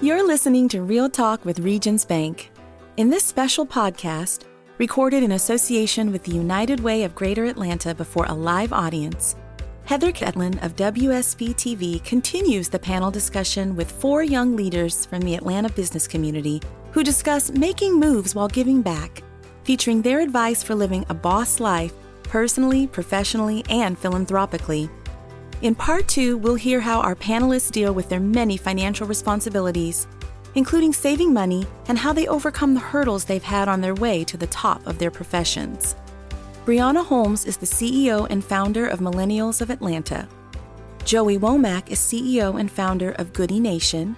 You're listening to Real Talk with Regions Bank. In this special podcast, recorded in association with the United Way of Greater Atlanta before a live audience, Heather Ketlin of WSB TV continues the panel discussion with four young leaders from the Atlanta business community who discuss making moves while giving back, featuring their advice for living a boss life personally, professionally, and philanthropically. In part two, we'll hear how our panelists deal with their many financial responsibilities, including saving money and how they overcome the hurdles they've had on their way to the top of their professions. Brianna Holmes is the CEO and founder of Millennials of Atlanta. Joey Womack is CEO and founder of Goodie Nation.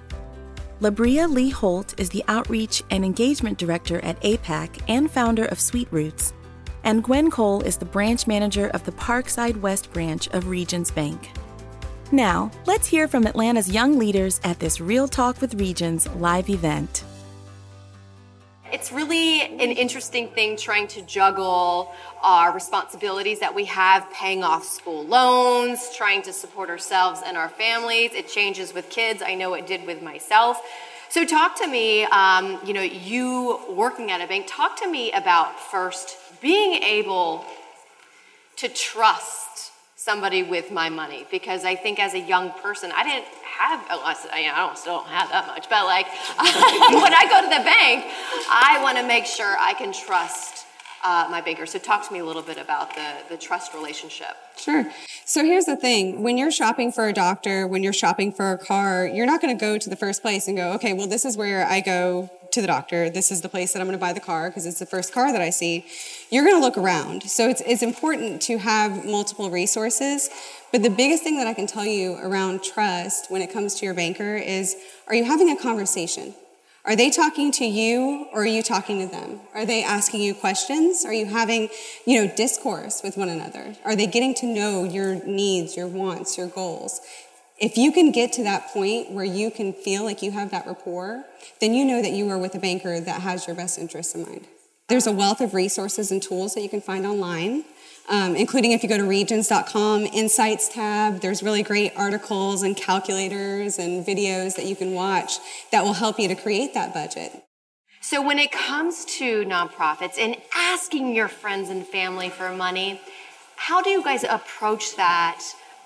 Labria Lee Holt is the Outreach and Engagement Director at APAC and founder of Sweet Roots and Gwen Cole is the branch manager of the Parkside West branch of Regions Bank. Now, let's hear from Atlanta's young leaders at this Real Talk with Regions live event. It's really an interesting thing trying to juggle our responsibilities that we have paying off school loans, trying to support ourselves and our families. It changes with kids. I know it did with myself. So, talk to me, um, you know, you working at a bank, talk to me about first being able to trust somebody with my money because I think as a young person, I didn't have, I don't, still don't have that much, but like when I go to the bank, I want to make sure I can trust uh, my banker. So talk to me a little bit about the, the trust relationship. Sure. So here's the thing. When you're shopping for a doctor, when you're shopping for a car, you're not going to go to the first place and go, okay, well, this is where I go to the doctor. This is the place that I'm going to buy the car because it's the first car that I see. You're going to look around. So it's, it's important to have multiple resources. But the biggest thing that I can tell you around trust when it comes to your banker is are you having a conversation? Are they talking to you or are you talking to them? Are they asking you questions? Are you having, you know, discourse with one another? Are they getting to know your needs, your wants, your goals? If you can get to that point where you can feel like you have that rapport, then you know that you are with a banker that has your best interests in mind. There's a wealth of resources and tools that you can find online, um, including if you go to regions.com, Insights tab, there's really great articles and calculators and videos that you can watch that will help you to create that budget. So, when it comes to nonprofits and asking your friends and family for money, how do you guys approach that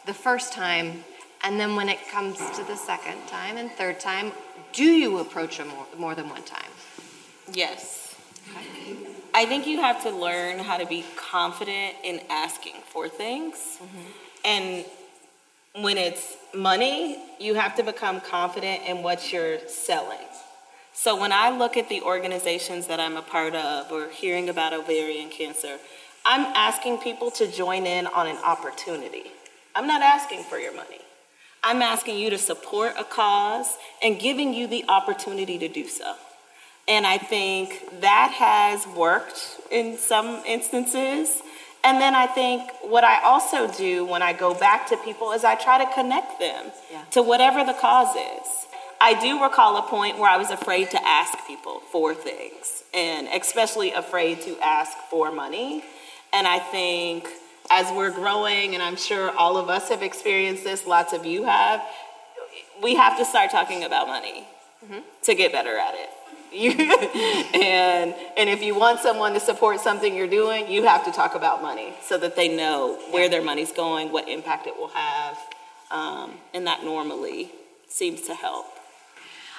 the first time and then when it comes to the second time and third time, do you approach them more, more than one time? Yes. Okay. I think you have to learn how to be confident in asking for things. Mm-hmm. And when it's money, you have to become confident in what you're selling. So when I look at the organizations that I'm a part of or hearing about ovarian cancer, I'm asking people to join in on an opportunity. I'm not asking for your money. I'm asking you to support a cause and giving you the opportunity to do so. And I think that has worked in some instances. And then I think what I also do when I go back to people is I try to connect them yeah. to whatever the cause is. I do recall a point where I was afraid to ask people for things, and especially afraid to ask for money. And I think as we're growing, and I'm sure all of us have experienced this, lots of you have, we have to start talking about money mm-hmm. to get better at it. and and if you want someone to support something you're doing, you have to talk about money so that they know where their money's going, what impact it will have, um, and that normally seems to help.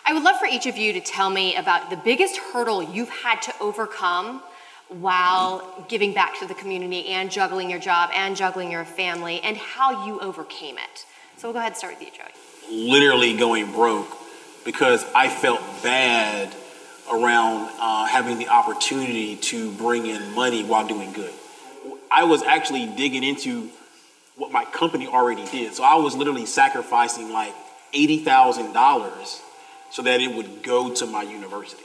I would love for each of you to tell me about the biggest hurdle you've had to overcome while giving back to the community and juggling your job and juggling your family and how you overcame it. So we'll go ahead and start with you, Joey. Literally going broke because I felt bad around uh, having the opportunity to bring in money while doing good. I was actually digging into what my company already did. So I was literally sacrificing like $80,000 so that it would go to my university.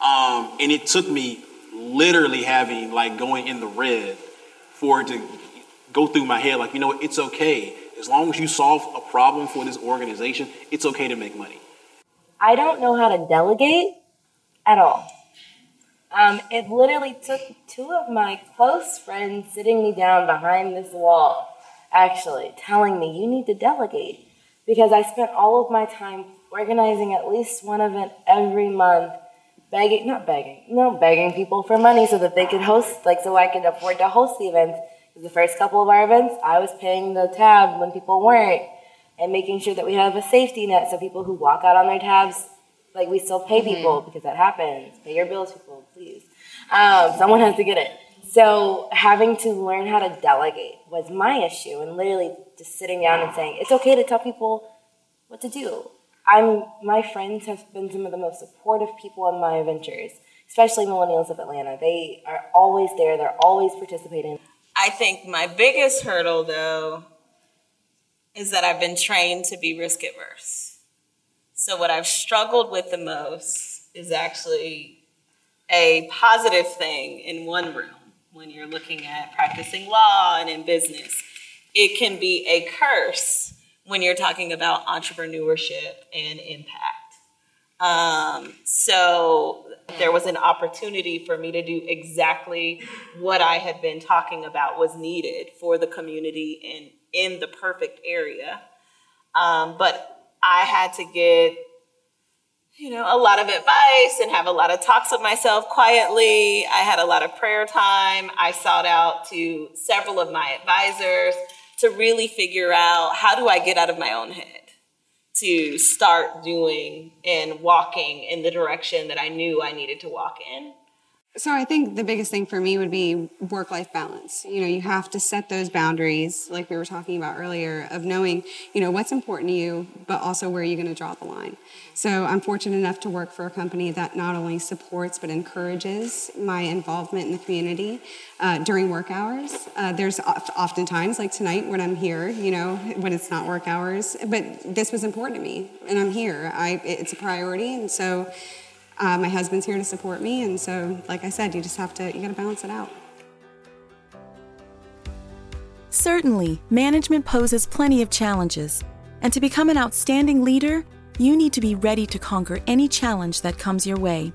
Um, and it took me literally having like going in the red for it to go through my head like, you know, it's okay. As long as you solve a problem for this organization, it's okay to make money. I don't know how to delegate at all. Um, it literally took two of my close friends sitting me down behind this wall, actually, telling me, you need to delegate. Because I spent all of my time organizing at least one event every month, begging, not begging, no, begging people for money so that they could host, like, so I could afford to host the events. The first couple of our events, I was paying the tab when people weren't, and making sure that we have a safety net so people who walk out on their tabs, like, we still pay mm-hmm. people because that happens. Pay your bills, people, please. Um, someone has to get it. So having to learn how to delegate was my issue, and literally just sitting down and saying it's okay to tell people what to do. I'm my friends have been some of the most supportive people in my adventures, especially millennials of Atlanta. They are always there. They're always participating. I think my biggest hurdle, though, is that I've been trained to be risk averse. So what I've struggled with the most is actually a positive thing in one realm when you're looking at practicing law and in business. It can be a curse when you're talking about entrepreneurship and impact. Um, so there was an opportunity for me to do exactly what I had been talking about was needed for the community and in the perfect area. Um, but I had to get you know, a lot of advice and have a lot of talks with myself quietly. I had a lot of prayer time. I sought out to several of my advisors to really figure out how do I get out of my own head to start doing and walking in the direction that I knew I needed to walk in. So I think the biggest thing for me would be work life balance. You know, you have to set those boundaries, like we were talking about earlier, of knowing, you know, what's important to you, but also where you're going to draw the line. So I'm fortunate enough to work for a company that not only supports but encourages my involvement in the community uh, during work hours. Uh, there's oftentimes, like tonight when I'm here, you know, when it's not work hours, but this was important to me, and I'm here. I, it's a priority, and so uh, my husband's here to support me, and so, like I said, you just have to, you gotta balance it out. Certainly, management poses plenty of challenges, and to become an outstanding leader, you need to be ready to conquer any challenge that comes your way.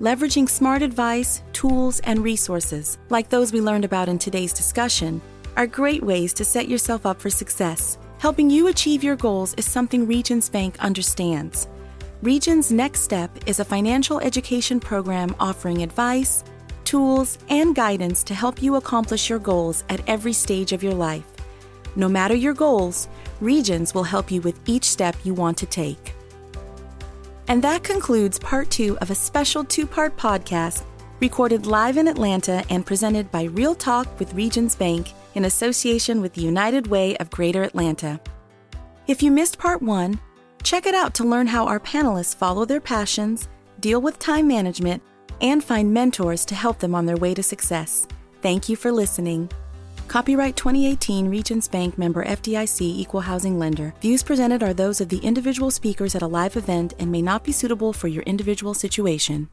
Leveraging smart advice, tools, and resources, like those we learned about in today's discussion, are great ways to set yourself up for success. Helping you achieve your goals is something Regions Bank understands. Regions Next Step is a financial education program offering advice, tools, and guidance to help you accomplish your goals at every stage of your life. No matter your goals, Regions will help you with each step you want to take. And that concludes part two of a special two part podcast recorded live in Atlanta and presented by Real Talk with Regions Bank in association with the United Way of Greater Atlanta. If you missed part one, Check it out to learn how our panelists follow their passions, deal with time management, and find mentors to help them on their way to success. Thank you for listening. Copyright 2018 Regions Bank member FDIC Equal Housing Lender. Views presented are those of the individual speakers at a live event and may not be suitable for your individual situation.